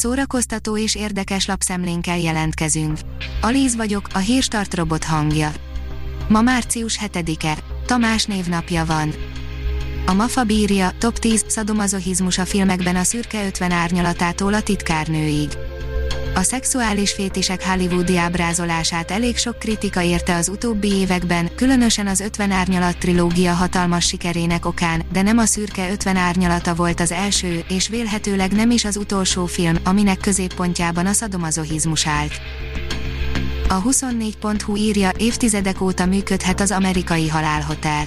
szórakoztató és érdekes lapszemlénkkel jelentkezünk. Alíz vagyok, a hírstart robot hangja. Ma március 7-e, Tamás névnapja van. A Mafa bírja, top 10 szadomazohizmus a filmekben a szürke 50 árnyalatától a titkárnőig. A szexuális fétisek hollywoodi ábrázolását elég sok kritika érte az utóbbi években, különösen az 50 árnyalat trilógia hatalmas sikerének okán, de nem a szürke 50 árnyalata volt az első, és vélhetőleg nem is az utolsó film, aminek középpontjában a szadomazohizmus állt. A 24.hu írja, évtizedek óta működhet az amerikai halálhotel.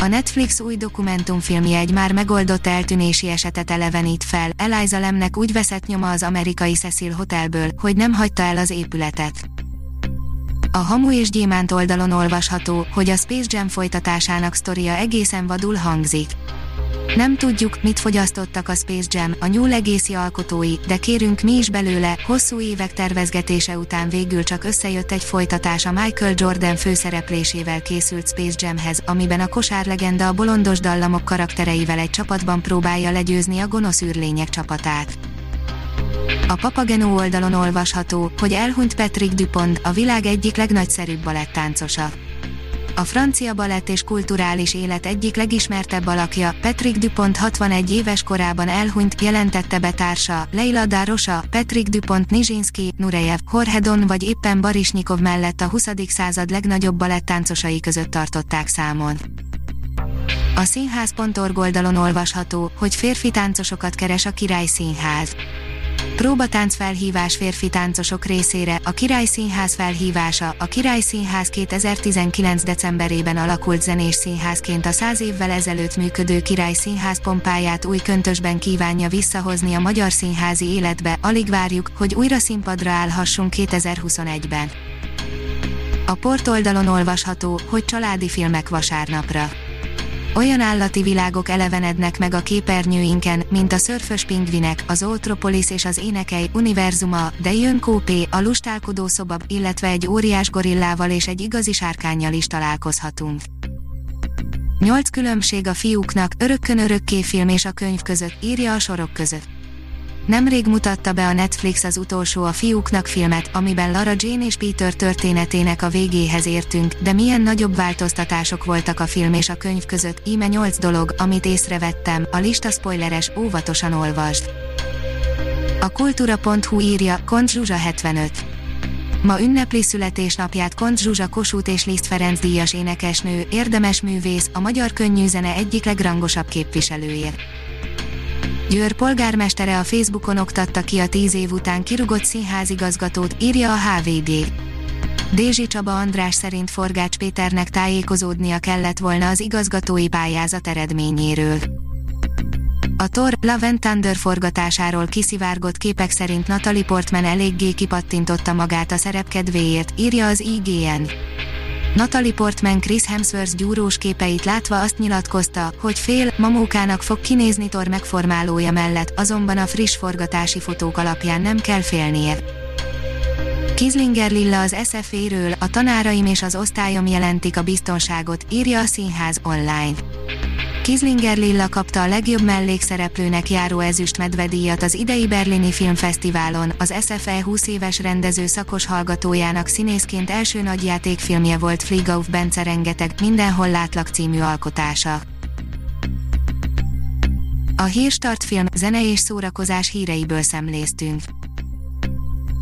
A Netflix új dokumentumfilmje egy már megoldott eltűnési esetet elevenít fel, Eliza Lemnek úgy veszett nyoma az amerikai Cecil Hotelből, hogy nem hagyta el az épületet. A Hamu és Gyémánt oldalon olvasható, hogy a Space Jam folytatásának sztoria egészen vadul hangzik. Nem tudjuk, mit fogyasztottak a Space Jam, a New Legacy alkotói, de kérünk mi is belőle, hosszú évek tervezgetése után végül csak összejött egy folytatás a Michael Jordan főszereplésével készült Space Jamhez, amiben a kosárlegenda a bolondos dallamok karaktereivel egy csapatban próbálja legyőzni a gonosz űrlények csapatát. A Papageno oldalon olvasható, hogy elhunyt Patrick Dupont, a világ egyik legnagyszerűbb balettáncosa a francia balett és kulturális élet egyik legismertebb alakja, Patrick Dupont 61 éves korában elhunyt, jelentette be társa, Leila Darosa, Patrick Dupont Nijinsky, Nureyev, Horhedon vagy éppen Barisnyikov mellett a 20. század legnagyobb balettáncosai között tartották számon. A színház.org oldalon olvasható, hogy férfi táncosokat keres a Király Színház. Próbatánc felhívás férfi táncosok részére, a Király Színház felhívása, a Király Színház 2019. decemberében alakult zenés színházként a száz évvel ezelőtt működő Király Színház pompáját új köntösben kívánja visszahozni a magyar színházi életbe, alig várjuk, hogy újra színpadra állhassunk 2021-ben. A portoldalon olvasható, hogy családi filmek vasárnapra olyan állati világok elevenednek meg a képernyőinken, mint a szörfös pingvinek, az Oltropolis és az énekei univerzuma, de jön Kópé, a lustálkodó szoba, illetve egy óriás gorillával és egy igazi sárkányjal is találkozhatunk. Nyolc különbség a fiúknak, örökkön örökké film és a könyv között, írja a sorok között. Nemrég mutatta be a Netflix az utolsó a fiúknak filmet, amiben Lara Jane és Peter történetének a végéhez értünk, de milyen nagyobb változtatások voltak a film és a könyv között, íme 8 dolog, amit észrevettem, a lista spoileres, óvatosan olvasd. A kultúra.hu írja, Kont Zsuzsa 75. Ma ünnepli születésnapját Kont Zsuzsa Kossuth és Liszt Ferenc díjas énekesnő, érdemes művész, a magyar könnyűzene egyik legrangosabb képviselője. Győr polgármestere a Facebookon oktatta ki a tíz év után kirugott színházigazgatót, írja a HVD. Dézsi Csaba András szerint Forgács Péternek tájékozódnia kellett volna az igazgatói pályázat eredményéről. A Thor Love and Thunder forgatásáról kiszivárgott képek szerint Natalie Portman eléggé kipattintotta magát a szerep kedvéért, írja az IGN. Natalie Portman Chris Hemsworth gyúrós képeit látva azt nyilatkozta, hogy fél, mamókának fog kinézni Thor megformálója mellett, azonban a friss forgatási fotók alapján nem kell félnie. Kizlinger Lilla az SFA-ről, a tanáraim és az osztályom jelentik a biztonságot, írja a színház online. Kizlinger Lilla kapta a legjobb mellékszereplőnek járó ezüst medvedíjat az idei Berlini Filmfesztiválon, az SFE 20 éves rendező szakos hallgatójának színészként első nagyjátékfilmje volt Fligauf Bence rengeteg, mindenhol látlak című alkotása. A Hírstart film, zene és szórakozás híreiből szemléztünk.